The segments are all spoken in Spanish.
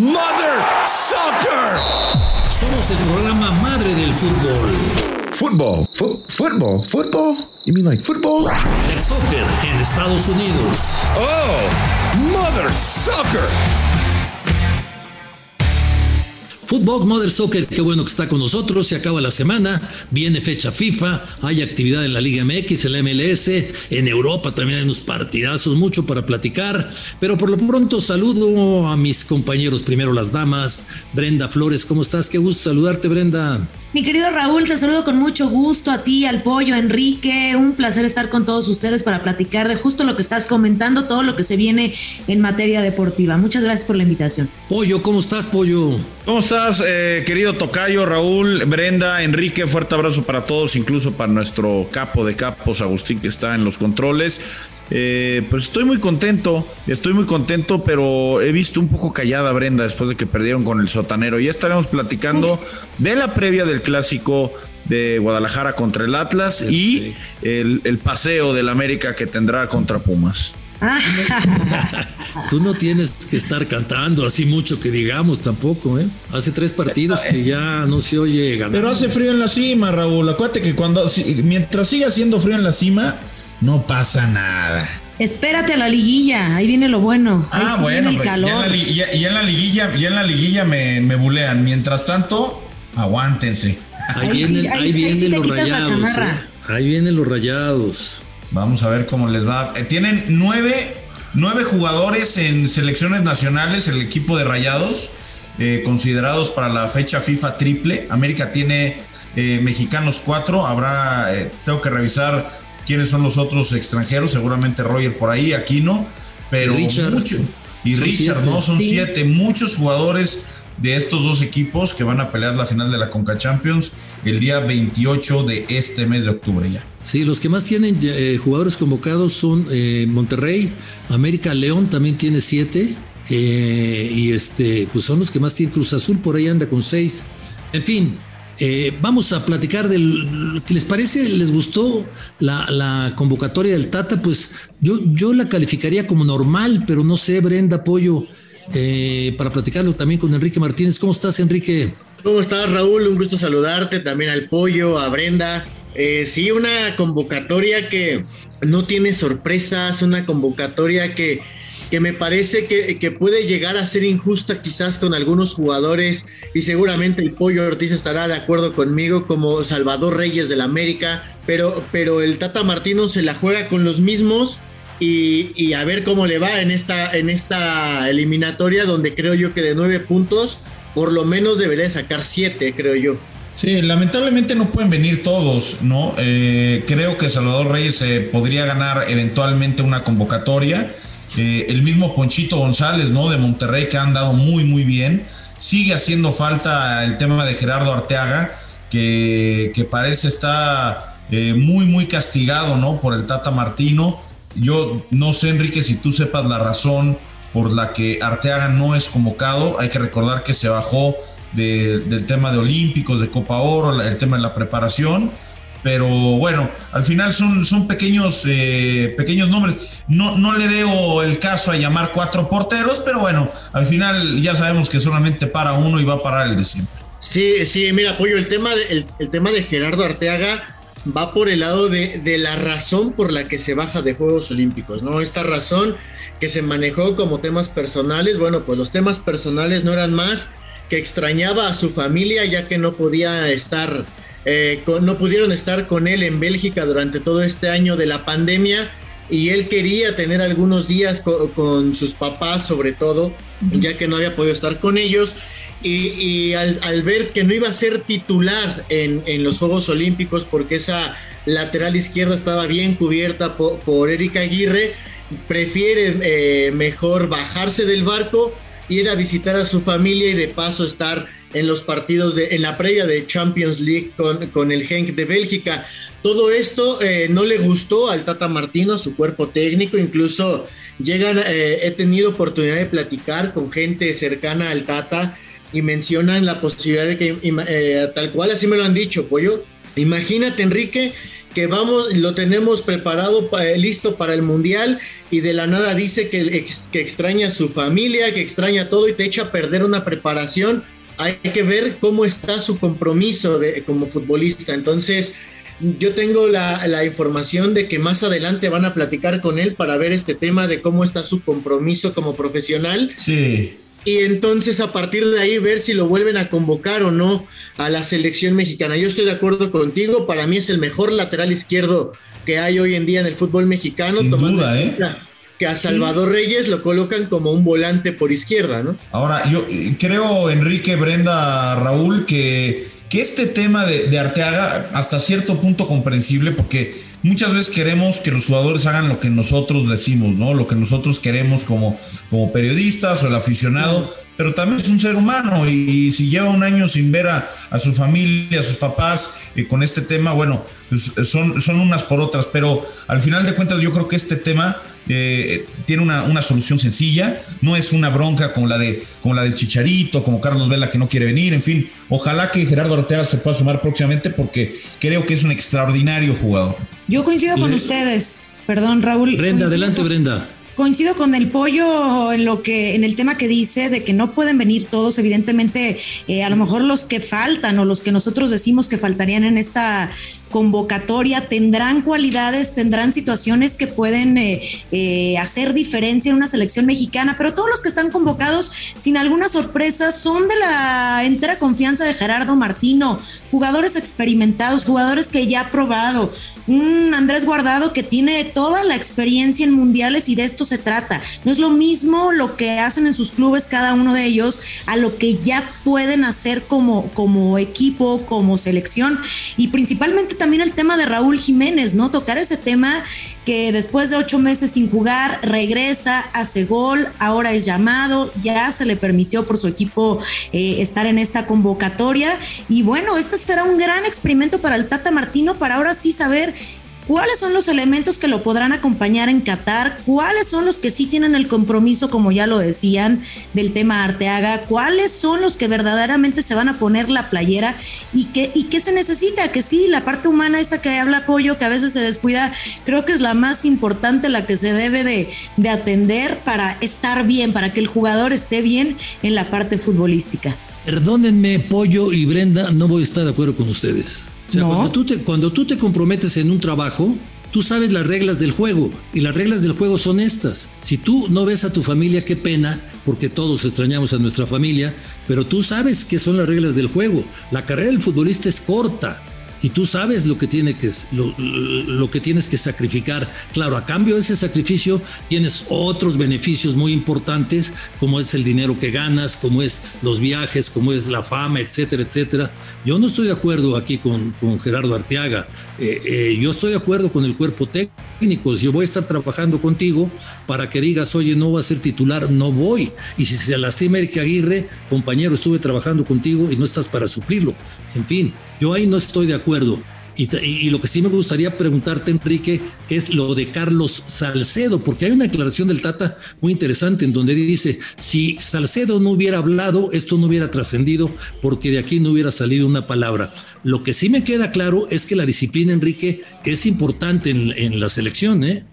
Mother Soccer. Somos el programa madre del fútbol. Football. Fo football. Football? You mean like football? El soccer en Estados Unidos. Oh, Mother Soccer. Fútbol Mother Soccer, qué bueno que está con nosotros. Se acaba la semana, viene fecha FIFA, hay actividad en la Liga MX, en la MLS, en Europa también hay unos partidazos, mucho para platicar. Pero por lo pronto saludo a mis compañeros, primero las damas. Brenda Flores, ¿cómo estás? Qué gusto saludarte, Brenda. Mi querido Raúl, te saludo con mucho gusto a ti, al pollo, Enrique. Un placer estar con todos ustedes para platicar de justo lo que estás comentando, todo lo que se viene en materia deportiva. Muchas gracias por la invitación. Pollo, ¿cómo estás, Pollo? ¿Cómo estás, eh, querido Tocayo, Raúl, Brenda, Enrique? Fuerte abrazo para todos, incluso para nuestro capo de capos, Agustín, que está en los controles. Eh, pues estoy muy contento, estoy muy contento, pero he visto un poco callada Brenda después de que perdieron con el sotanero. Ya estaremos platicando de la previa del clásico de Guadalajara contra el Atlas y el, el paseo del América que tendrá contra Pumas. Tú no tienes que estar cantando así mucho que digamos tampoco, ¿eh? Hace tres partidos que ya no se oye ganar. Pero hace frío en la cima, Raúl. Acuérdate que cuando si- mientras siga haciendo frío en la cima, no pasa nada. Espérate a la liguilla, ahí viene lo bueno. Ahí Ah, sí bueno, viene el pues, ya, en calor. la, ya- ya en la liguilla, ya en la liguilla me, me bulean. Mientras tanto, aguántense. Ahí Ahí vienen, ahí ahí sí los rayados. ¿eh? Ahí vienen los rayados. Vamos a ver cómo les va. Eh, tienen nueve, nueve jugadores en selecciones nacionales, el equipo de Rayados, eh, considerados para la fecha FIFA triple. América tiene eh, mexicanos cuatro. Habrá, tengo que revisar quiénes son los otros extranjeros. Seguramente Roger por ahí, Aquino, pero Richard. mucho. Y Richard, siete. ¿no? Son Sí. siete. Muchos jugadores de estos dos equipos que van a pelear la final de la Conca Champions el día 28 de este mes de octubre ya. Sí, los que más tienen eh, jugadores convocados son eh, Monterrey, América León también tiene siete. eh, y este, pues son los que más tienen Cruz Azul, por ahí anda con seis. En fin, vamos a platicar del que les parece, les gustó la, la convocatoria del Tata, pues yo, yo la calificaría como normal, pero no sé, Brenda Pollo, eh, para platicarlo también con Enrique Martínez. ¿Cómo estás, Enrique? ¿Cómo estás, Raúl? Un gusto saludarte, también al pollo, a Brenda. Eh, sí, una convocatoria que no tiene sorpresas, una convocatoria que, que me parece que, que puede llegar a ser injusta quizás con algunos jugadores y seguramente el pollo Ortiz estará de acuerdo conmigo como Salvador Reyes del América, pero, pero el Tata Martino se la juega con los mismos y, a ver cómo le va en esta, en esta eliminatoria donde creo yo que de nueve puntos por lo menos debería sacar siete, creo yo. Sí, lamentablemente no pueden venir todos, ¿no? Eh, creo que Salvador Reyes eh, podría ganar eventualmente una convocatoria. Eh, el mismo Ponchito González, ¿no? De Monterrey, que ha andado muy, muy bien. Sigue haciendo falta el tema de Gerardo Arteaga, que, que parece está eh, muy, muy castigado, ¿no? Por el Tata Martino. Yo no sé, Enrique, si tú sepas la razón por la que Arteaga no es convocado. Hay que recordar que se bajó de- del tema de Olímpicos, de Copa Oro, el tema de la preparación. Pero bueno, al final son, son pequeños, eh, pequeños nombres. No, no le veo el caso a llamar cuatro porteros, pero bueno, al final ya sabemos que solamente para uno y va a parar el de siempre. Sí, sí, mira, Pollo, el tema de, el tema de Gerardo Arteaga va por el lado de, de la razón por la que se baja de Juegos Olímpicos, ¿no? Esta razón que se manejó como temas personales, bueno, pues los temas personales no eran más que extrañaba a su familia ya que no podía estar, eh, con- no pudieron estar con él en Bélgica durante todo este año de la pandemia y él quería tener algunos días co- con sus papás sobre todo, ya que no había podido estar con ellos. Y, al, ver que no iba a ser titular en, en los Juegos Olímpicos porque esa lateral izquierda estaba bien cubierta po- por, Erika Aguirre, prefiere eh, mejor bajarse del barco, ir a visitar a su familia y de paso estar en los partidos de, en la previa de Champions League con, con el Genk de Bélgica. Todo esto eh, no le gustó al Tata Martino, a su cuerpo técnico, incluso llegan, eh, he tenido oportunidad de platicar con gente cercana al Tata y mencionan la posibilidad de que, eh, tal cual así me lo han dicho, pollo, imagínate Enrique que vamos, lo tenemos preparado, listo para el mundial y de la nada dice que, que extraña a su familia, que extraña todo y te echa a perder una preparación. Hay que ver cómo está su compromiso de, como futbolista. Entonces, yo tengo la, la, información de que más adelante van a platicar con él para ver este tema de cómo está su compromiso como profesional. Sí. Y entonces a partir de ahí ver si lo vuelven a convocar o no a la selección mexicana. Yo estoy de acuerdo contigo, para mí es el mejor lateral izquierdo que hay hoy en día en el fútbol mexicano. Sin duda, ¿eh? Que a Salvador Reyes lo colocan como un volante por izquierda, ¿no? Ahora, yo creo, Enrique, Brenda, Raúl, que, que este tema de, de Arteaga hasta cierto punto comprensible, porque muchas veces queremos que los jugadores hagan lo que nosotros decimos, ¿no? Lo que nosotros queremos como, como periodistas o el aficionado, pero también es un ser humano y, si lleva un año sin ver a, su familia, a sus papás y con este tema, bueno, pues son, son unas por otras, pero al final de cuentas yo creo que este tema eh, tiene una, una, solución sencilla, no es una bronca como la, de, como la del Chicharito, como Carlos Vela que no quiere venir, en fin, ojalá que Gerardo Arteaga se pueda sumar próximamente porque creo que es un extraordinario jugador. Yo coincido con ustedes, perdón Raúl. Brenda, adelante Brenda coincido con el pollo en lo que en el tema que dice de que no pueden venir todos evidentemente eh, a lo mejor los que faltan o los que nosotros decimos que faltarían en esta convocatoria tendrán cualidades, tendrán situaciones que pueden eh, eh, hacer diferencia en una selección mexicana, pero todos los que están convocados, sin alguna sorpresa, son de la entera confianza de Gerardo Martino, jugadores experimentados, jugadores que ya ha probado, un Andrés Guardado que tiene toda la experiencia en mundiales y de esto se trata. No es lo mismo lo que hacen en sus clubes cada uno de ellos a lo que ya pueden hacer como, como equipo, como selección. Y principalmente también el tema de Raúl Jiménez, ¿no? Tocar ese tema que después de ocho meses sin jugar regresa, hace gol, ahora es llamado, ya se le permitió por su equipo eh, estar en esta convocatoria y bueno, este será un gran experimento para el Tata Martino para ahora sí saber cuáles son los elementos que lo podrán acompañar en Qatar, cuáles son los que sí tienen el compromiso, como ya lo decían, del tema Arteaga, cuáles son los que verdaderamente se van a poner la playera y qué, se necesita, que sí, la parte humana esta que habla apoyo, que a veces se descuida, creo que es la más importante, la que se debe de, de atender para estar bien, para que el jugador esté bien en la parte futbolística. Perdónenme, Pollo y Brenda, no voy a estar de acuerdo con ustedes cuando, tú te, cuando tú te comprometes en un trabajo, tú sabes las reglas del juego y las reglas del juego son estas. Si tú no ves a tu familia, qué pena, porque todos extrañamos a nuestra familia, pero tú sabes qué son las reglas del juego. La carrera del futbolista es corta y tú sabes lo que, tiene que, lo, lo, que tienes que sacrificar. Claro, a cambio de ese sacrificio tienes otros beneficios muy importantes, como es el dinero que ganas, como es los viajes, como es la fama, etcétera, etcétera. Yo no estoy de acuerdo aquí con, con Gerardo Arteaga. Eh, eh, yo estoy de acuerdo con el cuerpo técnico. Yo voy a estar trabajando contigo para que digas, oye, no va a ser titular, no voy. Y si se lastima Eric Aguirre, compañero, estuve trabajando contigo y no estás para suplirlo. En fin, yo ahí no estoy de acuerdo. Y, lo que sí me gustaría preguntarte, Enrique, es lo de Carlos Salcedo, porque hay una declaración del Tata muy interesante en donde dice, si Salcedo no hubiera hablado, esto no hubiera trascendido, porque de aquí no hubiera salido una palabra. Lo que sí me queda claro es que la disciplina, Enrique, es importante en, la selección, ¿eh?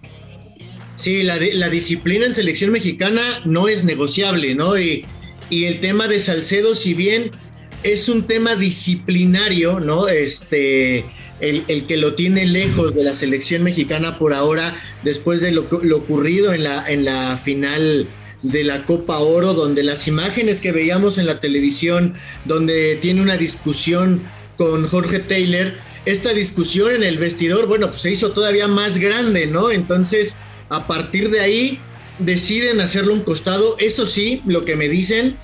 Sí, la, disciplina en selección mexicana no es negociable, ¿no? Y el tema de Salcedo, si bien es un tema disciplinario, ¿no? Este, el, que lo tiene lejos de la selección mexicana por ahora, después de lo, ocurrido en la, en la final de la Copa Oro, donde las imágenes que veíamos en la televisión, donde tiene una discusión con Jorge Taylor, esta discusión en el vestidor, bueno, pues se hizo todavía más grande, ¿no? Entonces, a partir de ahí, deciden hacerlo un costado. Eso sí, lo que me dicen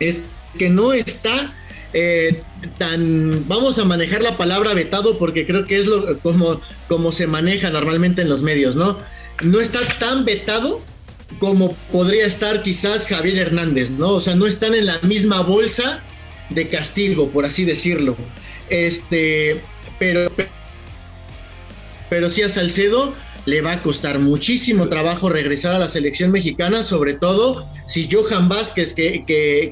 es que no está eh, tan, vamos a manejar la palabra vetado porque creo que es lo como, como se maneja normalmente en los medios, ¿no? No está tan vetado como podría estar quizás Javier Hernández, ¿no? O sea, no están en la misma bolsa de castigo, por así decirlo. Este, pero, pero sí a Salcedo le va a costar muchísimo trabajo regresar a la selección mexicana, sobre todo si Johan Vázquez, que,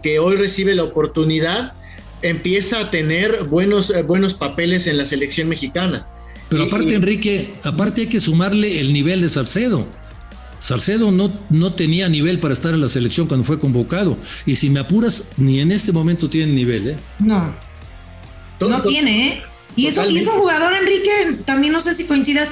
que, hoy recibe la oportunidad, empieza a tener buenos, eh, buenos papeles en la selección mexicana. Pero aparte, Enrique, aparte hay que sumarle el nivel de Salcedo. Salcedo no, no tenía nivel para estar en la selección cuando fue convocado. Y si me apuras, ni en este momento tiene nivel, ¿eh? No. No tiene, ¿eh? Y eso, y un jugador, Enrique, también no sé si coincidas,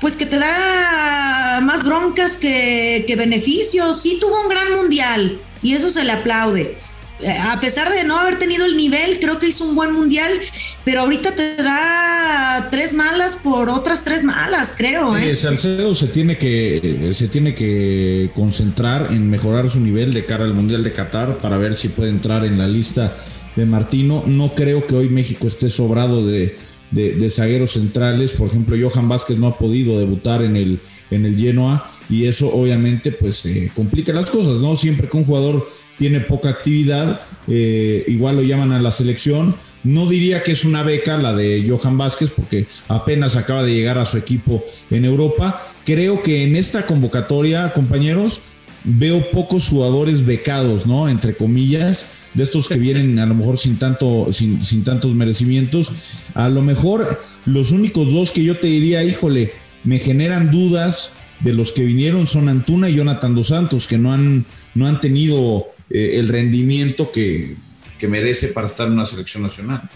pues que te da más broncas que, que beneficios. Sí tuvo un gran mundial y eso se le aplaude eh, a pesar de no haber tenido el nivel, creo que hizo un buen mundial, pero ahorita te da tres malas por otras tres malas, creo. ¿eh? Salcedo se tiene que se tiene que concentrar en mejorar su nivel de cara al mundial de Qatar para ver si puede entrar en la lista de Martino. No creo que hoy México esté sobrado de, de, zagueros centrales. Por ejemplo, Johan Vázquez no ha podido debutar en el, en el Genoa y eso obviamente pues eh, complica las cosas, ¿no? Siempre que un jugador tiene poca actividad, eh, igual lo llaman a la selección. No diría que es una beca la de Johan Vázquez porque apenas acaba de llegar a su equipo en Europa. Creo que en esta convocatoria, compañeros, veo pocos jugadores becados, ¿no? Entre comillas, de estos que vienen a lo mejor sin tanto, sin, sin tantos merecimientos. A lo mejor los únicos dos que yo te diría, híjole, me generan dudas de los que vinieron son Antuna y Jonathan Dos Santos, que no han, no han tenido eh, el rendimiento que, merece para estar en una selección nacional.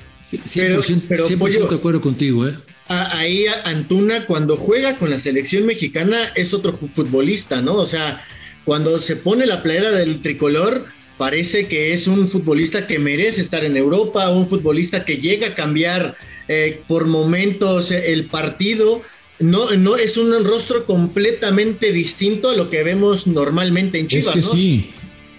pero, pero 100% de acuerdo contigo, ¿eh? Ahí Antuna cuando juega con la selección mexicana es otro futbolista, ¿no? O sea, cuando se pone la playera del tricolor, parece que es un futbolista que merece estar en Europa, un futbolista que llega a cambiar eh, por momentos el partido. No, no es un rostro completamente distinto a lo que vemos normalmente en Chivas. Es que sí,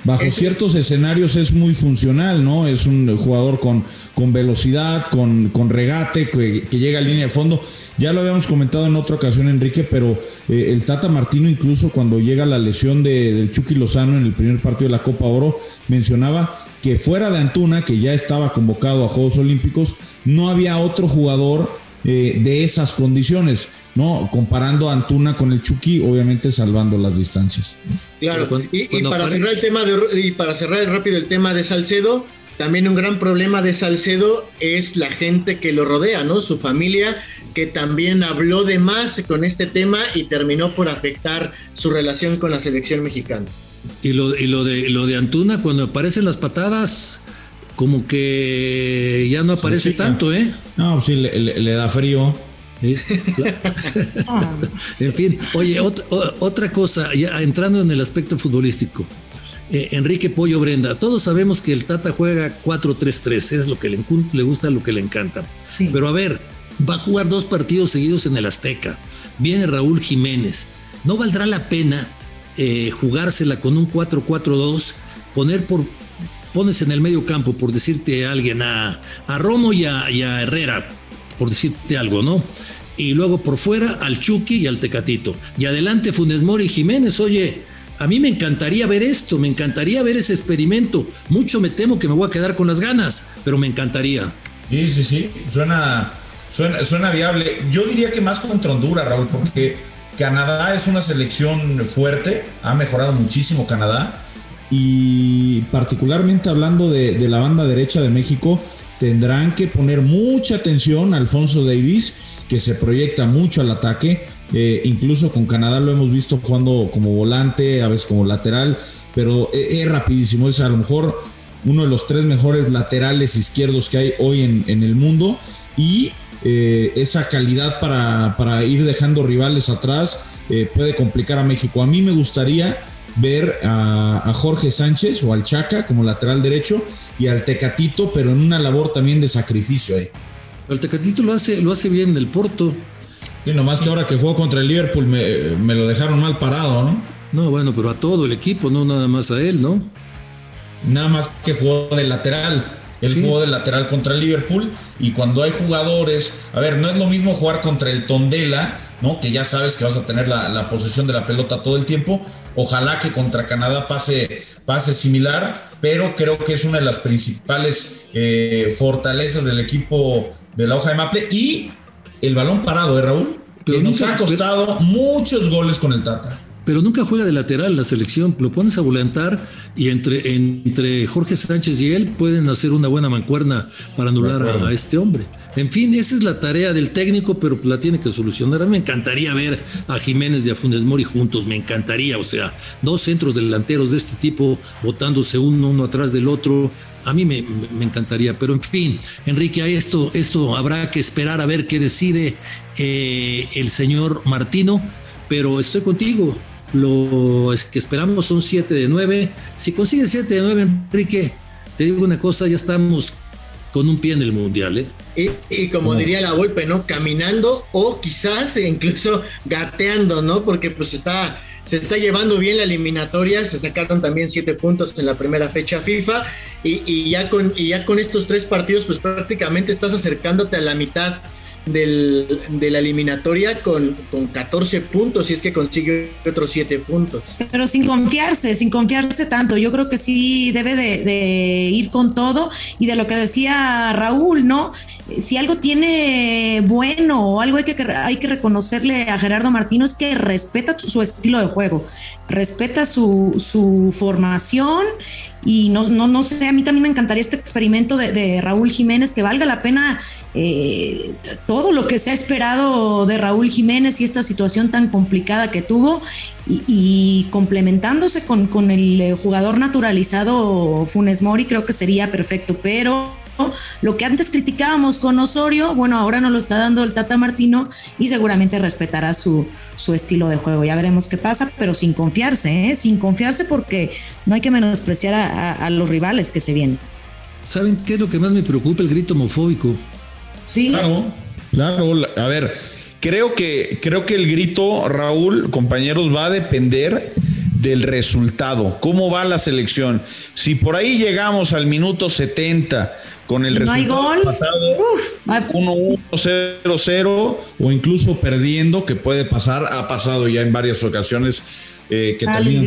bajo ciertos escenarios es muy funcional, ¿no? Es un jugador con, con velocidad, con, con regate, que, llega a línea de fondo. Ya lo habíamos comentado en otra ocasión, Enrique, pero eh, el Tata Martino, incluso cuando llega la lesión de, del Chucky Lozano en el primer partido de la Copa Oro, mencionaba que fuera de Antuna, que ya estaba convocado a Juegos Olímpicos, no había otro jugador eh, de esas condiciones, ¿no? Comparando a Antuna con el Chucky, obviamente salvando las distancias. Claro, y, para cerrar el tema de, y para cerrar rápido el tema de Salcedo, también un gran problema de Salcedo es la gente que lo rodea, ¿no? Su familia, que también habló de más con este tema y terminó por afectar su relación con la selección mexicana. Y lo, y lo, de, lo de Antuna, cuando aparecen las patadas, como que ya no aparece tanto, ¿eh? No, sí, le, da frío. en fin, oye, otra, cosa, ya entrando en el aspecto futbolístico. Eh, Enrique Pollo Brenda, todos sabemos que el Tata juega 4-3-3, es lo que le, le, gusta, lo que le encanta. Pero a ver, va a jugar dos partidos seguidos en el Azteca. Viene Raúl Jiménez. ¿No valdrá la pena eh, jugársela con un 4-4-2, poner por pones en el medio campo, por decirte a alguien, a, a Romo y a, Herrera, por decirte algo, ¿no? Y luego por fuera al Chucky y al Tecatito. Y adelante Funes Mori y Jiménez, oye, a mí me encantaría ver esto, me encantaría ver ese experimento. Mucho me temo que me voy a quedar con las ganas, pero me encantaría. Sí, sí, sí, suena, suena, suena viable. Yo diría que más contra Honduras, Raúl, porque Canadá es una selección fuerte, ha mejorado muchísimo Canadá y particularmente hablando de, la banda derecha de México, tendrán que poner mucha atención a Alfonso Davis, que se proyecta mucho al ataque. Eh, incluso con Canadá lo hemos visto jugando como volante, a veces como lateral, pero es, rapidísimo. Es a lo mejor uno de los tres mejores laterales izquierdos que hay hoy en, el mundo. Y eh, esa calidad para, ir dejando rivales atrás eh, puede complicar a México. A mí me gustaría ver a, Jorge Sánchez o al Chaca como lateral derecho y al Tecatito, pero en una labor también de sacrificio ahí. El Tecatito lo hace, lo hace bien del Porto. Y nomás que ahora que jugó contra el Liverpool me, me, lo dejaron mal parado, ¿no? No, bueno, pero a todo el equipo, no nada más a él, ¿no? Nada más que jugó de lateral. Él jugó de lateral contra el Liverpool y cuando hay jugadores, a ver, no es lo mismo jugar contra el Tondela, ¿no? Que ya sabes que vas a tener la, posesión de la pelota todo el tiempo. Ojalá que contra Canadá pase, pase similar, pero creo que es una de las principales eh, fortalezas del equipo de la hoja de Maple y el balón parado, ¿eh, Raúl? Que nos ha costado muchos goles con el Tata pero nunca juega de lateral la selección. Lo pones a volantar y entre, entre Jorge Sánchez y él pueden hacer una buena mancuerna para anular a, este hombre. En fin, esa es la tarea del técnico, pero la tiene que solucionar. A mí me encantaría ver a Jiménez y a Funes Mori juntos, me encantaría, o sea, dos centros delanteros de este tipo botándose uno, uno atrás del otro. A mí me, me encantaría, pero en fin, Enrique, a esto, esto habrá que esperar a ver qué decide eh, el señor Martino, pero estoy contigo. Lo que esperamos son 7 de 9. Si consigue 7 de 9, Enrique, te digo una cosa, ya estamos con un pie en el mundial, ¿eh? Y, como diría la golpe, ¿no? Caminando o quizás incluso gateando, ¿no? Porque pues está, se está llevando bien la eliminatoria, se sacaron también siete puntos en la primera fecha FIFA y, ya, con, y ya con estos tres partidos pues prácticamente estás acercándote a la mitad del, de la eliminatoria con, con 14 puntos, y es que consigue otros 7 puntos. Pero sin confiarse, sin confiarse tanto. Yo creo que sí debe de, ir con todo. Y de lo que decía Raúl, ¿no? Si algo tiene bueno o algo hay que, hay que reconocerle a Gerardo Martino es que respeta su estilo de juego, respeta su, su formación y no, no, no sé, a mí también me encantaría este experimento de, de Raúl Jiménez, que valga la pena eh, todo lo que se ha esperado de Raúl Jiménez y esta situación tan complicada que tuvo y, complementándose con, con, el eh, jugador naturalizado Funes Mori creo que sería perfecto, pero lo que antes criticábamos con Osorio, bueno, ahora nos lo está dando el Tata Martino y seguramente respetará su, su estilo de juego. Ya veremos qué pasa, pero sin confiarse, ¿eh? sin confiarse porque no hay que menospreciar a los rivales que se vienen. ¿Saben qué es lo que más me preocupa? El grito homofóbico. Sí. Claro, claro. A ver, creo que, creo que el grito, Raúl, compañeros, va a depender del resultado. ¿Cómo va la selección? Si por ahí llegamos al minuto 70 con el resultado hay gol. 1-1, 0-0 o incluso perdiendo, que puede pasar, ha pasado ya en varias ocasiones eh, que también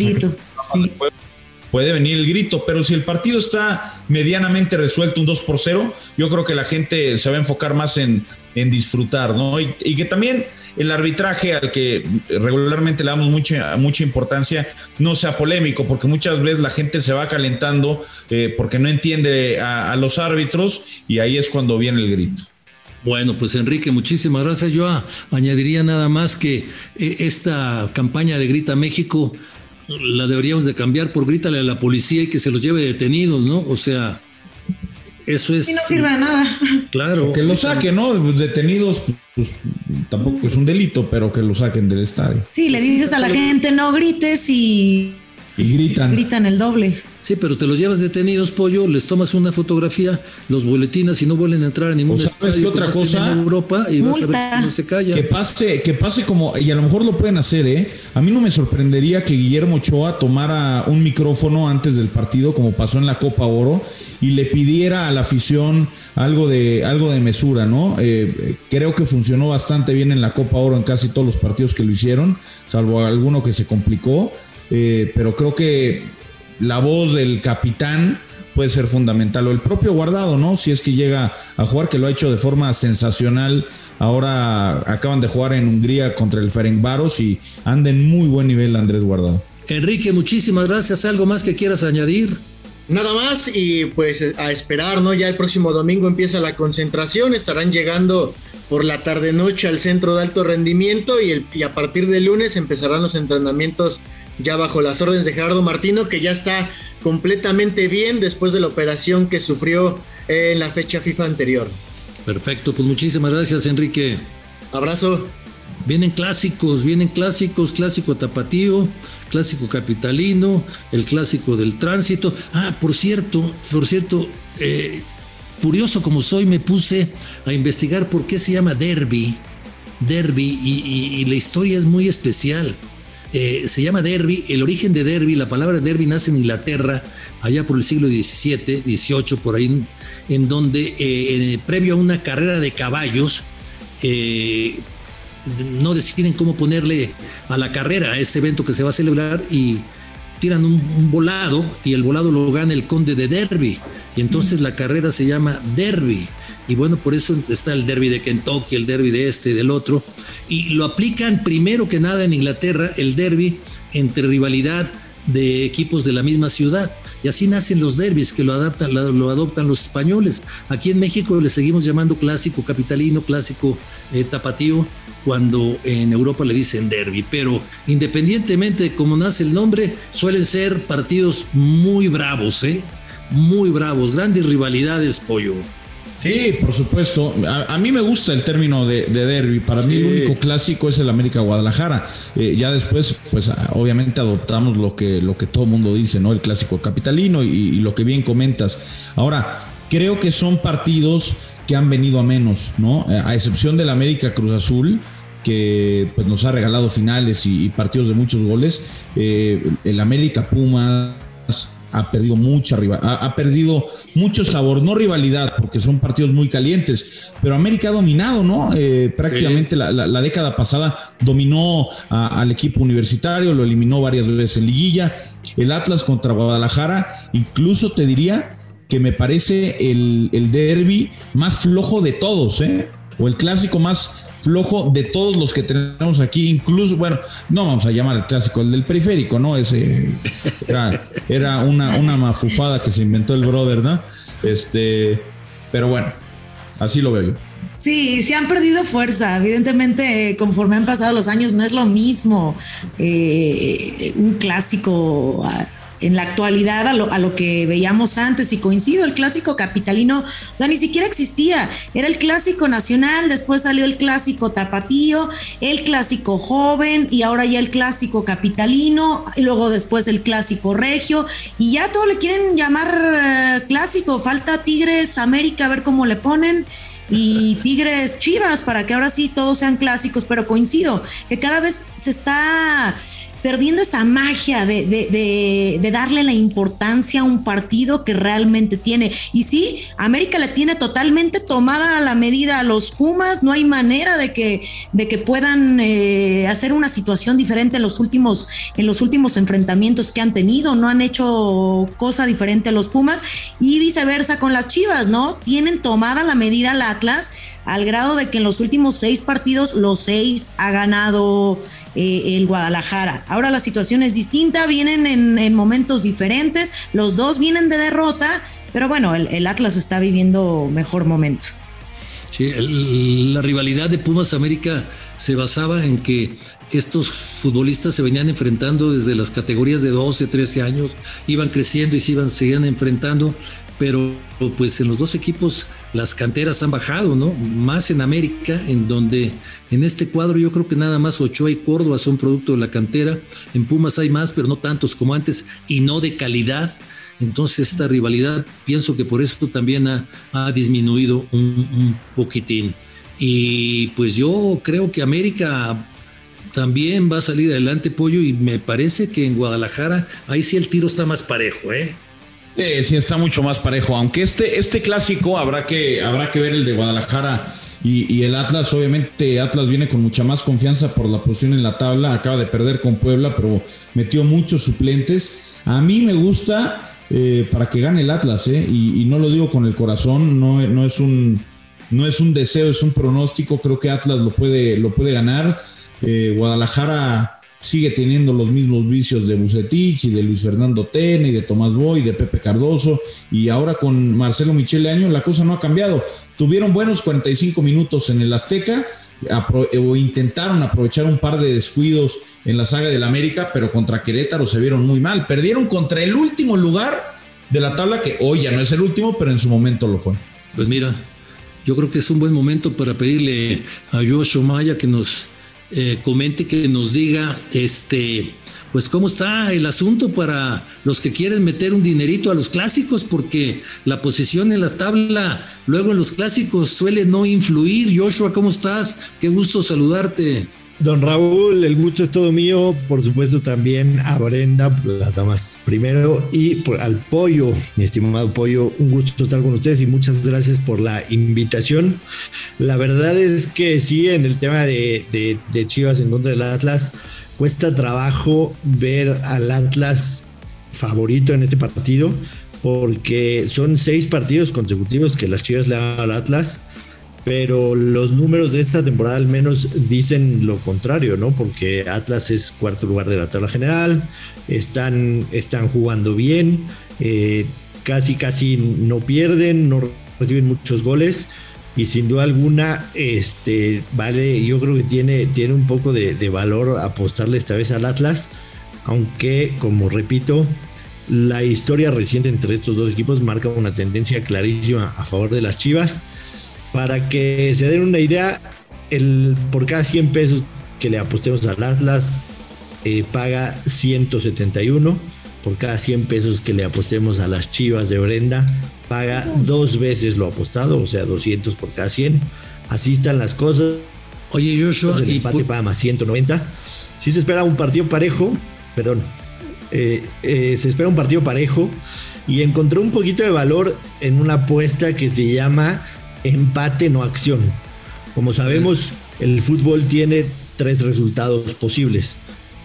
puede venir el grito, pero si el partido está medianamente resuelto, un 2 por 0, yo creo que la gente se va a enfocar más en, en disfrutar, ¿no? Y, que también el arbitraje al que regularmente le damos mucha, mucha importancia no sea polémico, porque muchas veces la gente se va calentando eh, porque no entiende a, los árbitros y ahí es cuando viene el grito. Bueno, pues Enrique, muchísimas gracias. Yo añadiría nada más que eh, esta campaña de Grita México la deberíamos de cambiar por grítale a la policía y que se los lleve detenidos, ¿no? O sea, eso es... Y no sirve de nada. Claro. Que lo saquen, ¿no? Detenidos, pues, tampoco es un delito, pero que lo saquen del estadio. Sí, le dices a la gente, no grites y... Y gritan. Gritan el doble. Sí, pero te los llevas detenidos, pollo, les tomas una fotografía, los boletinas y no vuelven a entrar a ningún estadio otra cosa en Europa y vas a ver si no se calla. Que pase, que pase como, y a lo mejor lo pueden hacer, ¿eh? A mí no me sorprendería que Guillermo Ochoa tomara un micrófono antes del partido, como pasó en la Copa Oro, y le pidiera a la afición algo de, algo de mesura, ¿no? Eh, creo que funcionó bastante bien en la Copa Oro en casi todos los partidos que lo hicieron, salvo alguno que se complicó. Eh, pero creo que la voz del capitán puede ser fundamental. O el propio guardado, ¿no? Si es que llega a jugar, que lo ha hecho de forma sensacional. Ahora acaban de jugar en Hungría contra el Ferencváros y anda en muy buen nivel Andrés Guardado. Enrique, muchísimas gracias. ¿Algo más que quieras añadir? Nada más y pues a esperar, ¿no? Ya el próximo domingo empieza la concentración, estarán llegando por la tarde noche al centro de alto rendimiento y, el, y a partir de lunes empezarán los entrenamientos ya bajo las órdenes de Gerardo Martino, que ya está completamente bien después de la operación que sufrió en la fecha FIFA anterior. Perfecto, pues muchísimas gracias Enrique. Abrazo. Vienen clásicos, vienen clásicos, clásico tapatío, clásico capitalino, el clásico del tránsito. Ah, por cierto, por cierto, eh, curioso como soy, me puse a investigar por qué se llama derby, derby, y la historia es muy especial. Eh, se llama derby. El origen de derby, la palabra derby nace en Inglaterra, allá por el siglo XVII, XVIII, por ahí, en donde eh, previo a una carrera de caballos, eh, no deciden cómo ponerle a la carrera, a ese evento que se va a celebrar y tiran un, volado y el volado lo gana el conde de Derby y entonces la carrera se llama Derby y bueno, por eso está el derby de Kentucky, el derby de este y del otro y lo aplican primero que nada en Inglaterra el derby entre rivalidad de equipos de la misma ciudad. Y así nacen los derbis que lo, adaptan, lo adoptan los españoles. Aquí en México le seguimos llamando clásico capitalino, clásico eh, tapatío, cuando en Europa le dicen derby. Pero independientemente de cómo nace el nombre, suelen ser partidos muy bravos, ¿eh? Muy bravos, grandes rivalidades, pollo. Sí, por supuesto. A, mí me gusta el término de, derby. Para mí el único clásico es el América Guadalajara. Eh, ya después, pues obviamente adoptamos lo que, lo que todo mundo dice, ¿no? El clásico capitalino y, lo que bien comentas. Ahora, creo que son partidos que han venido a menos, ¿no? A excepción del América Cruz Azul que pues, nos ha regalado finales y, partidos de muchos goles. Eh, el América Pumas ha perdido mucha ha, ha, perdido mucho sabor, no rivalidad, porque son partidos muy calientes, pero América ha dominado, ¿no? Eh, prácticamente la, década pasada dominó al equipo universitario, lo eliminó varias veces en liguilla. El Atlas contra Guadalajara, incluso te diría que me parece el, el derby más flojo de todos, ¿eh? O el clásico más flojo de todos los que tenemos aquí, incluso, bueno, no vamos a llamar el clásico, el del periférico, ¿no? Ese era, una, una mafufada que se inventó el brother, ¿no? Este, pero bueno, así lo veo yo. Sí, se han perdido fuerza. Evidentemente, conforme han pasado los años, no es lo mismo eh, un clásico en la actualidad a lo, que veíamos antes y coincido, el clásico capitalino, o sea, ni siquiera existía, era el clásico nacional, después salió el clásico tapatío, el clásico joven y ahora ya el clásico capitalino, y luego después el clásico regio y ya todo le quieren llamar eh, clásico, falta Tigres América, a ver cómo le ponen y Tigres Chivas para que ahora sí todos sean clásicos, pero coincido que cada vez se está perdiendo esa magia de, darle la importancia a un partido que realmente tiene. Y sí, América le tiene totalmente tomada la medida a los Pumas, no hay manera de que, de que puedan eh, hacer una situación diferente en los, últimos, en los últimos enfrentamientos que han tenido, no han hecho cosa diferente a los Pumas y viceversa con las Chivas, ¿no? Tienen tomada la medida al Atlas al grado de que en los últimos seis partidos, los seis ha ganado eh, el Guadalajara. Ahora la situación es distinta, vienen en, momentos diferentes, los dos vienen de derrota, pero bueno, el, Atlas está viviendo mejor momento. Sí, la rivalidad de Pumas América se basaba en que estos futbolistas se venían enfrentando desde las categorías de 12, 13 años, iban creciendo y se iban, seguían enfrentando, pero pues en los dos equipos las canteras han bajado, ¿no? Más en América, en donde en este cuadro yo creo que nada más Ochoa y Córdoba son producto de la cantera, en Pumas hay más, pero no tantos como antes y no de calidad. Entonces esta rivalidad pienso que por eso también ha, disminuido un, poquitín. Y pues yo creo que América también va a salir adelante, Pollo, y me parece que en Guadalajara ahí sí el tiro está más parejo, ¿eh? Sí, está mucho más parejo. Aunque este, este clásico habrá que, habrá que ver el de Guadalajara y, el Atlas. Obviamente, Atlas viene con mucha más confianza por la posición en la tabla. Acaba de perder con Puebla, pero metió muchos suplentes. A mí me gusta eh, para que gane el Atlas, ¿eh? y, no lo digo con el corazón, no, no, es un, no es un deseo, es un pronóstico. Creo que Atlas lo puede, lo puede ganar. Eh, Guadalajara sigue teniendo los mismos vicios de Bucetich y de Luis Fernando Tena y de Tomás Boy de Pepe Cardoso y ahora con Marcelo Michele Año la cosa no ha cambiado. Tuvieron buenos 45 minutos en el Azteca o intentaron aprovechar un par de descuidos en la saga del América, pero contra Querétaro se vieron muy mal. Perdieron contra el último lugar de la tabla que hoy ya no es el último, pero en su momento lo fue. Pues mira, yo creo que es un buen momento para pedirle a Joshua Maya que nos eh, comente, que nos diga, este, pues cómo está el asunto para los que quieren meter un dinerito a los clásicos, porque la posición en la tabla luego en los clásicos suele no influir. Joshua, ¿cómo estás? Qué gusto saludarte. Don Raúl, el gusto es todo mío. Por supuesto, también a Brenda, las damas primero, y al Pollo, mi estimado Pollo. Un gusto estar con ustedes y muchas gracias por la invitación. La verdad es que sí, en el tema de, de Chivas en contra del Atlas, cuesta trabajo ver al Atlas favorito en este partido, porque son seis partidos consecutivos que las Chivas le dan al Atlas pero los números de esta temporada al menos dicen lo contrario, ¿no? Porque Atlas es cuarto lugar de la tabla general, están, están jugando bien, eh, casi casi no pierden, no reciben muchos goles y sin duda alguna, este, vale, yo creo que tiene, tiene un poco de, de valor apostarle esta vez al Atlas, aunque como repito, la historia reciente entre estos dos equipos marca una tendencia clarísima a favor de las Chivas. Para que se den una idea, el, por cada 100 pesos que le apostemos al Atlas, eh, paga 171. Por cada 100 pesos que le apostemos a las Chivas de Brenda, paga dos veces lo apostado, o sea, 200 por cada 100. Así están las cosas. Oye, Joshua, el empate paga más 190. Si se espera un partido parejo, perdón, eh, eh, se espera un partido parejo y encontré un poquito de valor en una apuesta que se llama empate no acción. Como sabemos, el fútbol tiene tres resultados posibles,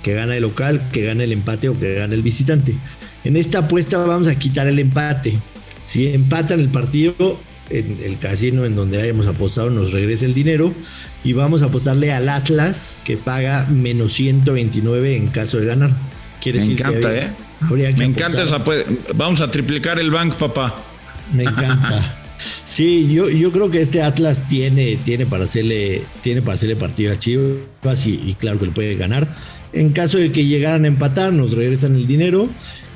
que gana el local, que gana el empate o que gana el visitante. En esta apuesta vamos a quitar el empate. Si empatan el partido, en el casino en donde hayamos apostado nos regresa el dinero y vamos a apostarle al Atlas que paga menos 129 en caso de ganar. Quiere Me encanta, ¿eh? Me encanta esa. Vamos a triplicar el bank, papá. Me encanta. Sí, yo, yo creo que este Atlas tiene, tiene, para, hacerle, tiene para hacerle partido a Chivas y, claro que le puede ganar. En caso de que llegaran a empatar, nos regresan el dinero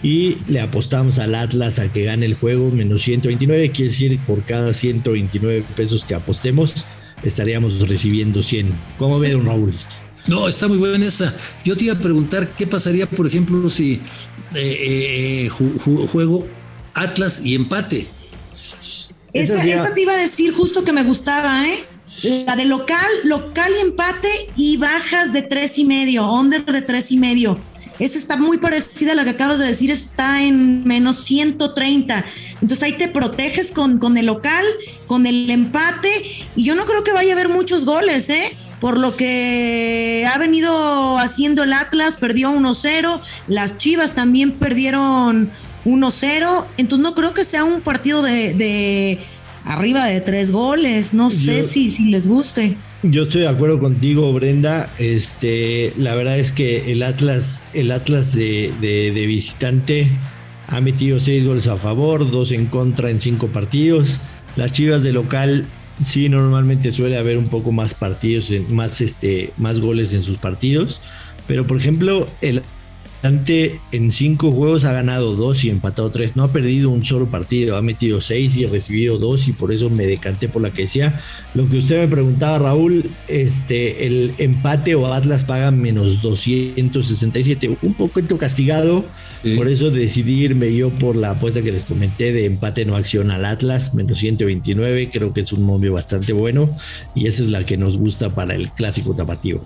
y le apostamos al Atlas a que gane el juego menos 129. Quiere decir, por cada 129 pesos que apostemos, estaríamos recibiendo 100. ¿Cómo ve, don Raúl? No, está muy buena esa. Yo te iba a preguntar qué pasaría, por ejemplo, si eh, eh, juego Atlas y empate. Esa, te iba a decir justo que me gustaba, ¿eh? La de local, local y empate y bajas de tres y medio, under de tres y medio. Esa está muy parecida a la que acabas de decir, está en menos 130. Entonces ahí te proteges con, con el local, con el empate, y yo no creo que vaya a haber muchos goles, ¿eh? por lo que ha venido haciendo el Atlas, perdió 1-0, las Chivas también perdieron 1-0, entonces no creo que sea un partido de, arriba de tres goles, no sé si, si les guste. Yo estoy de acuerdo contigo, Brenda. Este, la verdad es que el Atlas, el Atlas de, de, visitante ha metido seis goles a favor, dos en contra en cinco partidos. Las Chivas de local sí normalmente suele haber un poco más partidos, más este, más goles en sus partidos. Pero por ejemplo, el en cinco juegos ha ganado dos y empatado tres. No ha perdido un solo partido, ha metido seis y recibido dos y por eso me decanté por la que decía. Lo que usted me preguntaba, Raúl, este, el empate o Atlas paga menos 267, un poquito castigado. Por eso decidí irme yo por la apuesta que les comenté de empate no acción al Atlas, menos 129. Creo que es un momio bastante bueno y esa es la que nos gusta para el clásico tapatío.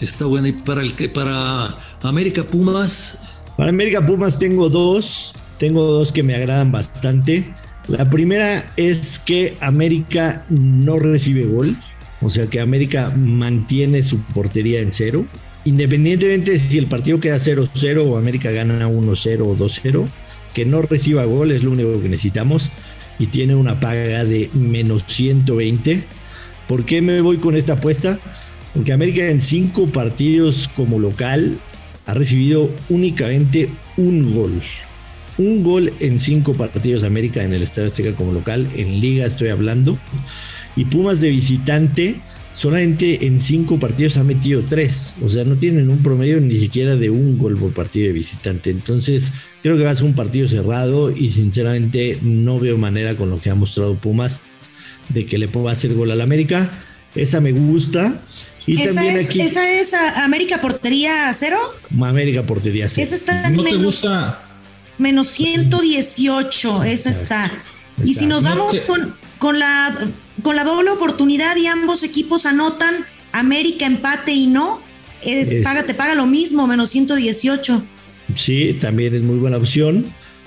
Está buena. ¿Y para el que para América Pumas? Para América Pumas tengo dos. Tengo dos que me agradan bastante. La primera es que América no recibe gol. O sea que América mantiene su portería en cero. Independientemente de si el partido queda 0-0 o América gana 1-0 o 2-0, que no reciba gol es lo único que necesitamos. Y tiene una paga de menos 120. ¿Por qué me voy con esta apuesta? Porque América en cinco partidos como local ha recibido únicamente un gol. Un gol en cinco partidos América en el Estadio Azteca como local, en liga estoy hablando. Y Pumas de visitante solamente en cinco partidos ha metido tres. O sea, no tienen un promedio ni siquiera de un gol por partido de visitante. Entonces, creo que va a ser un partido cerrado y sinceramente no veo manera con lo que ha mostrado Pumas de que le pueda hacer gol al América. Esa me gusta. Y ¿Esa, también es, aquí, ¿Esa es América Portería Cero? América Portería Cero. Esa está ¿No te gusta? Menos 118, eso está. Y si nos vamos con, con, la, con la doble oportunidad y ambos equipos anotan América empate y no, es, paga, te paga lo mismo, menos 118. Sí, también es muy buena opción.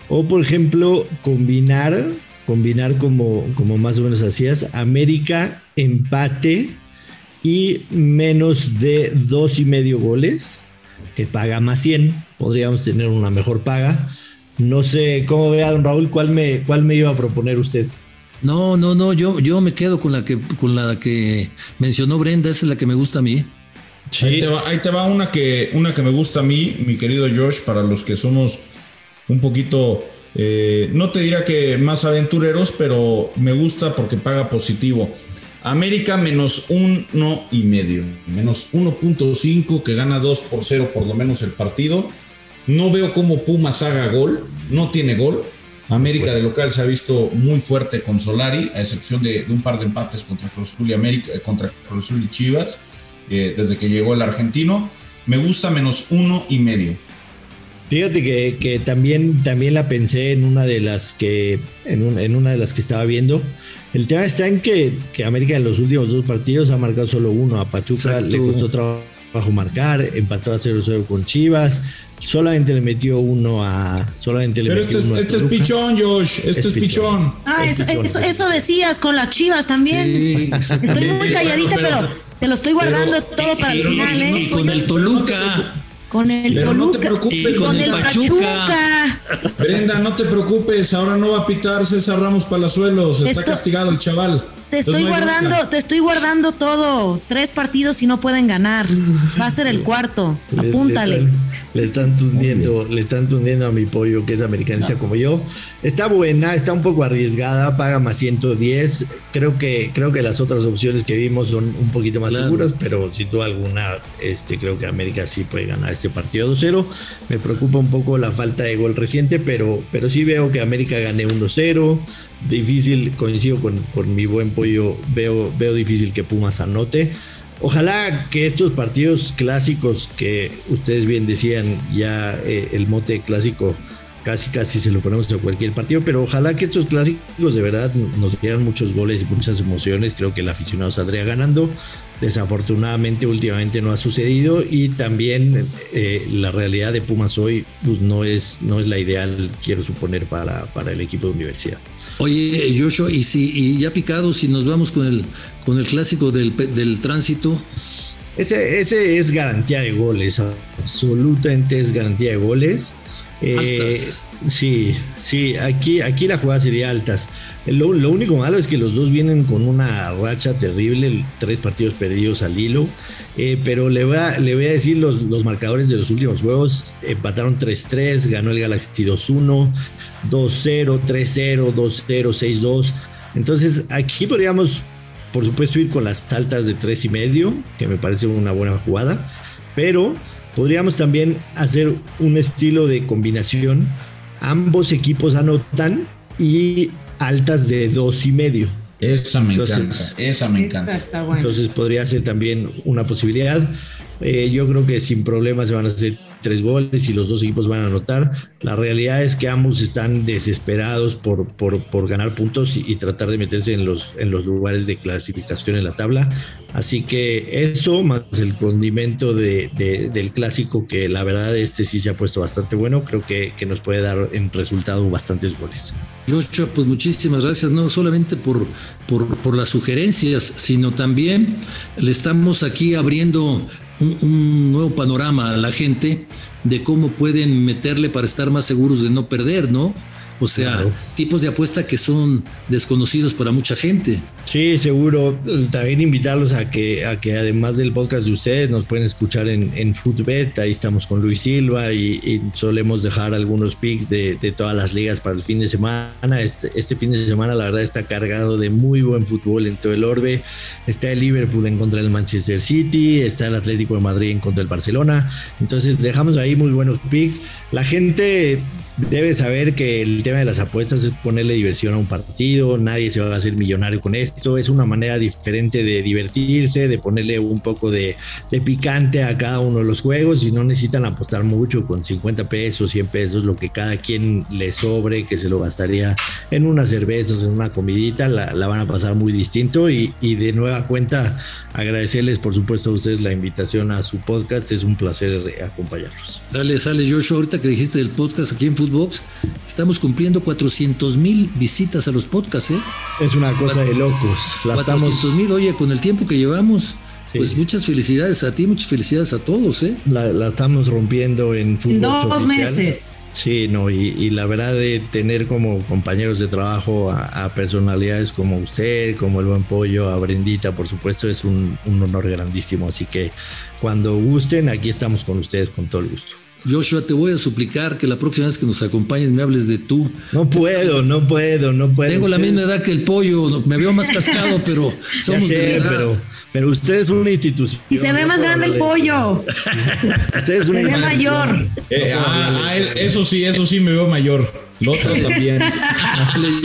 O por ejemplo, combinar, combinar como, como más o menos hacías, América empate y menos de dos y medio goles, que paga más 100. Podríamos tener una mejor paga. No sé cómo vea, don Raúl, ¿cuál me, cuál me iba a proponer usted? No, no, no, yo, yo me quedo con la que con la que mencionó Brenda, esa es la que me gusta a mí. Ahí, te va, ahí te va una que, una que me gusta a mí, mi querido Josh, para los que somos un poquito, eh, no te diría que más aventureros, pero me gusta porque paga positivo. América menos uno y medio, menos 1.5 que gana 2 por 0 por lo menos el partido. No veo cómo Pumas haga gol, no tiene gol. América de local se ha visto muy fuerte con Solari, a excepción de, un par de empates contra Cruz Azul y América, eh, contra Cruz y Chivas, eh, desde que llegó el argentino. Me gusta menos uno y medio. Fíjate que, también, también la pensé en una de las que en, en, una de las que estaba viendo. El tema está en que, que, América en los últimos dos partidos ha marcado solo uno. A Pachuca le costó trabajo marcar, empató a 0-0 con Chivas, solamente le metió uno a. Solamente le Pero metió este, uno es, este es pichón, Josh. Este es, pichón. Ah, Es eso, pichón, eso, es eso decías con las chivas también. Sí, Estoy muy calladita, Bueno, pero, te lo estoy guardando todo para el Y- final, y ¿eh? con el Toluca. Con el Pero no te preocupes, y con con el Pachuca. Pachuca. Brenda, no te preocupes, ahora no va a pitar César Ramos Palazuelos. Está castigado el chaval. Te estoy no guardando, bronca. te estoy guardando todo. Tres partidos y no pueden ganar. Va a ser el cuarto. Le- Apúntale. Le, están, tundiendo, le están tundiendo a mi pollo que es americanista como yo. Está buena, está un poco arriesgada, paga más 110. Creo que, creo que las otras opciones que vimos son un poquito más Claro. seguras, pero sin duda alguna, este, creo que América sí puede ganar este partido 2-0. Me preocupa un poco la falta de gol reciente, pero, pero sí veo que América gane 1-0. Difícil, coincido con, con mi buen pollo, veo, veo difícil que Pumas anote. Ojalá que estos partidos clásicos que ustedes bien decían, ya eh, el mote clásico casi casi se lo ponemos a cualquier partido, pero ojalá que estos clásicos de verdad nos dieran muchos goles y muchas emociones. Creo que el aficionado saldría ganando. Desafortunadamente últimamente no ha sucedido y también eh, la realidad de Pumas hoy pues, no, es, no es la ideal, quiero suponer, para, para el equipo de universidad. Oye, Joshua, y si y ya picado, si nos vamos con el con el clásico del, del tránsito, Ese, ese es garantía de goles, absolutamente es garantía de goles. Eh, sí, sí, aquí, aquí la jugada sería altas. Lo, lo único malo es que los dos vienen con una racha terrible, tres partidos perdidos al hilo. Eh, pero le voy, a, le voy a decir los, los marcadores de los últimos juegos. Empataron 3-3, ganó el Galaxy 2-1, 2-0, 3-0, 2-0, 6-2. Entonces aquí podríamos, por supuesto, ir con las altas de 3 y medio, que me parece una buena jugada. Pero podríamos también hacer un estilo de combinación. Ambos equipos anotan y altas de 2 y medio. Esa me Entonces- encanta. Esa me Esa encanta. está buena. Entonces podría ser también una posibilidad. Eh, yo creo que sin problemas se van a hacer tres goles y los dos equipos van a anotar. La realidad es que ambos están desesperados por, por, por ganar puntos y, tratar de meterse en los, en los lugares de clasificación en la tabla. Así que eso, más el condimento de, de- del clásico, que la verdad este sí se ha puesto bastante bueno, creo que, que nos puede dar en resultado bastantes goles. Joshua, pues muchísimas gracias, no solamente por, por, por las sugerencias, sino también le estamos aquí abriendo un, un nuevo panorama a la gente de cómo pueden meterle para estar más seguros de no perder, ¿no? O sea, Claro. tipos de apuesta que son desconocidos para mucha gente. Sí, seguro. También invitarlos a que, a que además del podcast de ustedes nos pueden escuchar en, en Footbet. Ahí estamos con Luis Silva y, y solemos dejar algunos picks de, de todas las ligas para el fin de semana. Este, este fin de semana la verdad está cargado de muy buen fútbol en todo el orbe. Está el Liverpool en contra del Manchester City, está el Atlético de Madrid en contra del Barcelona. Entonces dejamos ahí muy buenos picks. La gente debe saber que el tema de las apuestas es ponerle diversión a un partido, nadie se va a hacer millonario con esto, es una manera diferente de divertirse, de ponerle un poco de, picante a cada uno de los juegos y no necesitan apostar mucho con 50 pesos, 100 pesos, lo que cada quien le sobre, que se lo gastaría en unas cervezas, en una comidita, la, van a pasar muy distinto y de nueva cuenta agradecerles por supuesto a ustedes la invitación a su podcast, es un placer acompañarlos. Dale, sale Joshua, ahorita que dijiste del podcast aquí en Footbox, estamos cumpliendo 400 mil visitas a los podcasts, ¿eh? Es una cosa de locos, la estamos 400 mil, oye, con el tiempo que llevamos, Sí. pues muchas felicidades a ti, muchas felicidades a todos, ¿eh? La, la estamos rompiendo en fútbol. Dos oficial. meses. Sí, no, y, la verdad de tener como compañeros de trabajo a, personalidades como usted, como el buen pollo, a Brendita, por supuesto, es un, un honor grandísimo. Así que cuando gusten, aquí estamos con ustedes con todo el gusto. Joshua, te voy a suplicar que la próxima vez que nos acompañes me hables de tú. No puedo, no puedo, no puedo. Tengo la misma edad que el pollo, me veo más cascado, pero somos de Pero, pero usted es una institución. Y se ve más grande el pollo. usted es una se ve mayor. Eh, ah, ah, eso sí, eso sí me veo mayor. Lo otro también.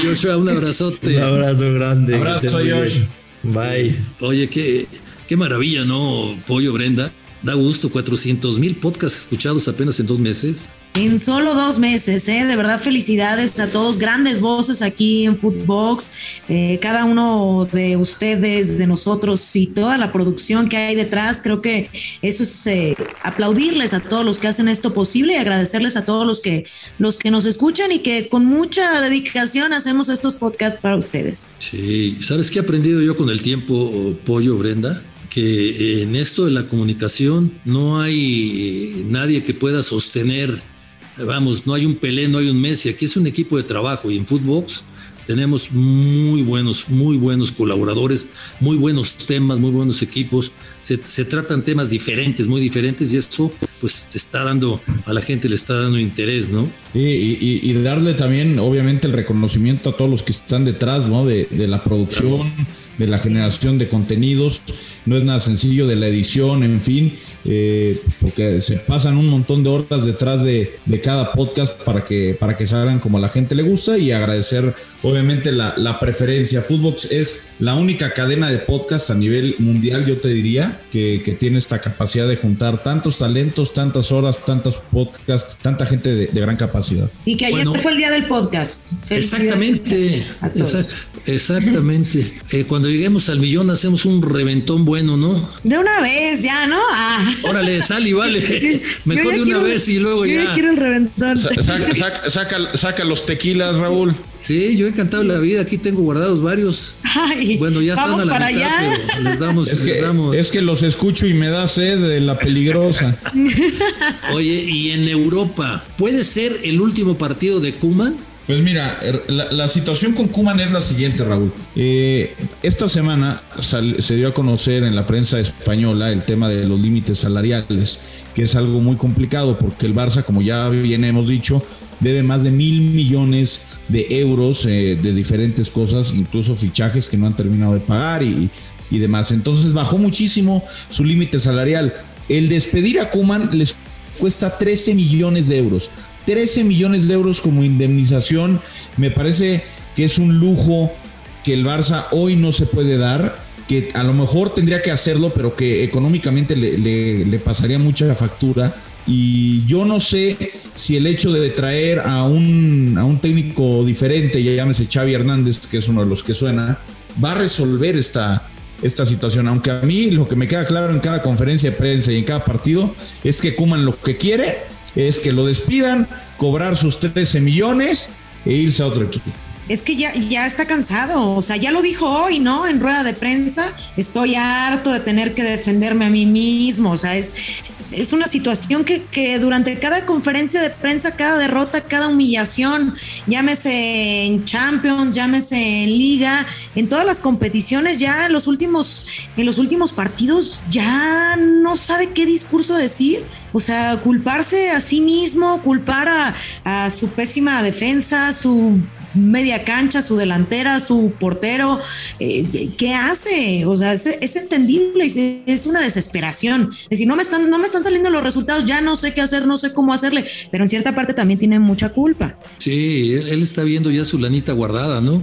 Joshua, un abrazote. Un abrazo grande. Abrazo, Josh. Bye. Oye, qué, qué maravilla, ¿no, Pollo Brenda? Da gusto, 400 mil podcasts escuchados apenas en dos meses. En solo dos meses, ¿eh? de verdad felicidades a todos, grandes voces aquí en Footbox, eh, cada uno de ustedes, de nosotros y toda la producción que hay detrás, creo que eso es eh, aplaudirles a todos los que hacen esto posible y agradecerles a todos los que, los que nos escuchan y que con mucha dedicación hacemos estos podcasts para ustedes. Sí, ¿sabes qué he aprendido yo con el tiempo, Pollo, Brenda? Que en esto de la comunicación no hay eh, nadie que pueda sostener, vamos, no hay un Pelé, no hay un Messi, aquí es un equipo de trabajo y en Footbox tenemos muy buenos, muy buenos colaboradores, muy buenos temas, muy buenos equipos. Se, tratan temas diferentes, muy diferentes, y eso pues te está dando, a la gente le está dando interés, ¿no? y, darle también, obviamente, el reconocimiento a todos los que están detrás, ¿no? De, la producción, de la generación de contenidos. No es nada sencillo de la edición, en fin, eh, porque se pasan un montón de horas detrás de, cada podcast para que, para que salgan como a la gente le gusta y agradecer, obviamente, la, preferencia. Footbox es la única cadena de podcast a nivel mundial, yo te diría, que, tiene esta capacidad de juntar tantos talentos, tantas horas, tantos podcasts, tanta gente de, gran capacidad. Y que ayer fue el día del podcast. Exactamente. exactamente. Eh, cuando lleguemos al millón hacemos un reventón bueno, ¿no? De una vez ya, ¿no? Ah. Órale, sal y vale. Mejor de una vez y luego yo ya. quiero el reventón. saca, los tequilas, Raúl. Sí, yo he encantado la vida. Aquí tengo guardados varios. bueno, ya están a la mitad, allá. pero les damos, es que, damos. Es que los escucho y me da sed de la peligrosa. Oye, y en Europa, ¿puede ser el último partido de Kuman? Pues mira, er, la, situación con Kuman es la siguiente, Raúl. Eh, esta semana se dio a conocer en la prensa española el tema de los límites salariales, que es algo muy complicado porque el Barça, como ya bien hemos dicho, debe más de mil millones de euros eh, de diferentes cosas, incluso fichajes que no han terminado de pagar y, y demás. Entonces bajó muchísimo su límite salarial. El despedir a Kuman les cuesta 13 millones de euros. 13 millones de euros como indemnización me parece que es un lujo que el Barça hoy no se puede dar, que a lo mejor tendría que hacerlo, pero que económicamente le, pasaría mucha factura. Y yo no sé si el hecho de traer a un, a un técnico diferente, ya llámese Xavi Hernández, que es uno de los que suena, va a resolver esta, esta situación. Aunque a mí lo que me queda claro en cada conferencia de prensa y en cada partido es que Kuman lo que quiere es que lo despidan, cobrar sus 13 millones e irse a otro equipo. Es que ya, ya está cansado, o sea, ya lo dijo hoy, ¿no? En rueda de prensa, estoy harto de tener que defenderme a mí mismo, o sea, es, es una situación que, que, durante cada conferencia de prensa, cada derrota, cada humillación, llámese en Champions, llámese en Liga, en todas las competiciones, ya en los últimos, en los últimos partidos, ya no sabe qué discurso decir o sea, culparse a sí mismo, culpar a, su pésima defensa, su media cancha, su delantera, su portero, eh, ¿qué hace? O sea, es, entendible y es una desesperación. Es decir, no me, están, no me están saliendo los resultados, ya no sé qué hacer, no sé cómo hacerle, pero en cierta parte también tiene mucha culpa. Sí, él está viendo ya su lanita guardada, ¿no?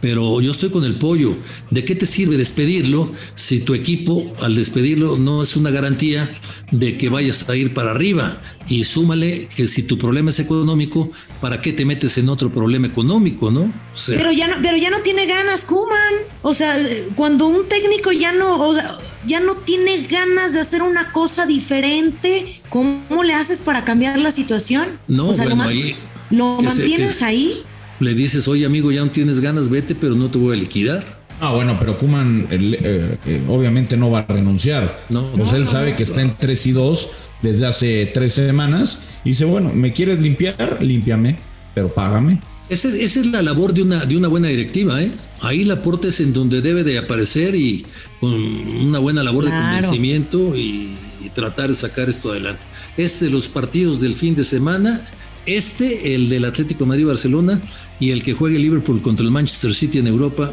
Pero yo estoy con el pollo. ¿De qué te sirve despedirlo si tu equipo al despedirlo no es una garantía de que vayas a ir para arriba? Y súmale que si tu problema es económico, ¿para qué te metes en otro problema económico, no? pero ya no, pero ya no tiene ganas, Kuman. O sea, cuando un técnico ya no, o sea, ya no tiene ganas de hacer una cosa diferente, ¿cómo le haces para cambiar la situación? No, bueno, ahí. ¿Lo mantienes ahí? Le dices, oye amigo, ya no tienes ganas, vete, pero no te voy a liquidar. Ah, bueno, pero Kuman eh, eh, obviamente no va a renunciar. No, pues él sabe que está en 3 y 2 desde hace tres semanas y dice, bueno, ¿me quieres limpiar? Límpiame, pero págame. Esa, esa, es la labor de una, de una buena directiva, ¿eh? Ahí la aporte es en donde debe de aparecer y con una buena labor de convencimiento y, y, tratar de sacar esto adelante. Este, los partidos del fin de semana, este, el del Atlético Madrid-Barcelona y el que juegue Liverpool contra el Manchester City en Europa,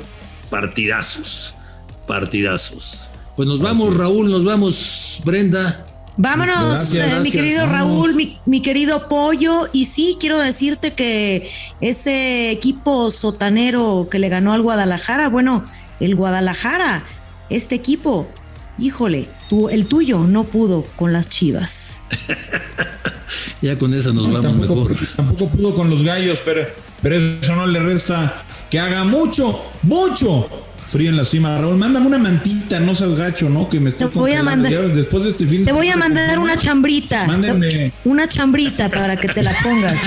partidazos, partidazos. Pues nos vamos, Raúl, nos vamos, Brenda. Vámonos, eh, mi querido Raúl, mi, querido Pollo. Y sí, quiero decirte que ese equipo sotanero que le ganó al Guadalajara, bueno, el Guadalajara, este equipo, híjole, tú, el tuyo no pudo con las chivas. ya con esa nos vamos mejor. Tampoco pudo con los gallos, pero, pero eso no le resta que haga mucho, mucho frío en la cima. Raúl, mándame una mantita, no seas gacho, ¿no? Que me estoy Te voy a mandar. Después de este fin. Te voy a mandar una chambrita. Mándenme. Una chambrita para que te la pongas.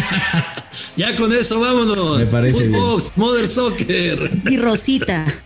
ya con eso, vámonos. Me parece Footbox, Mother Soccer. Y Rosita.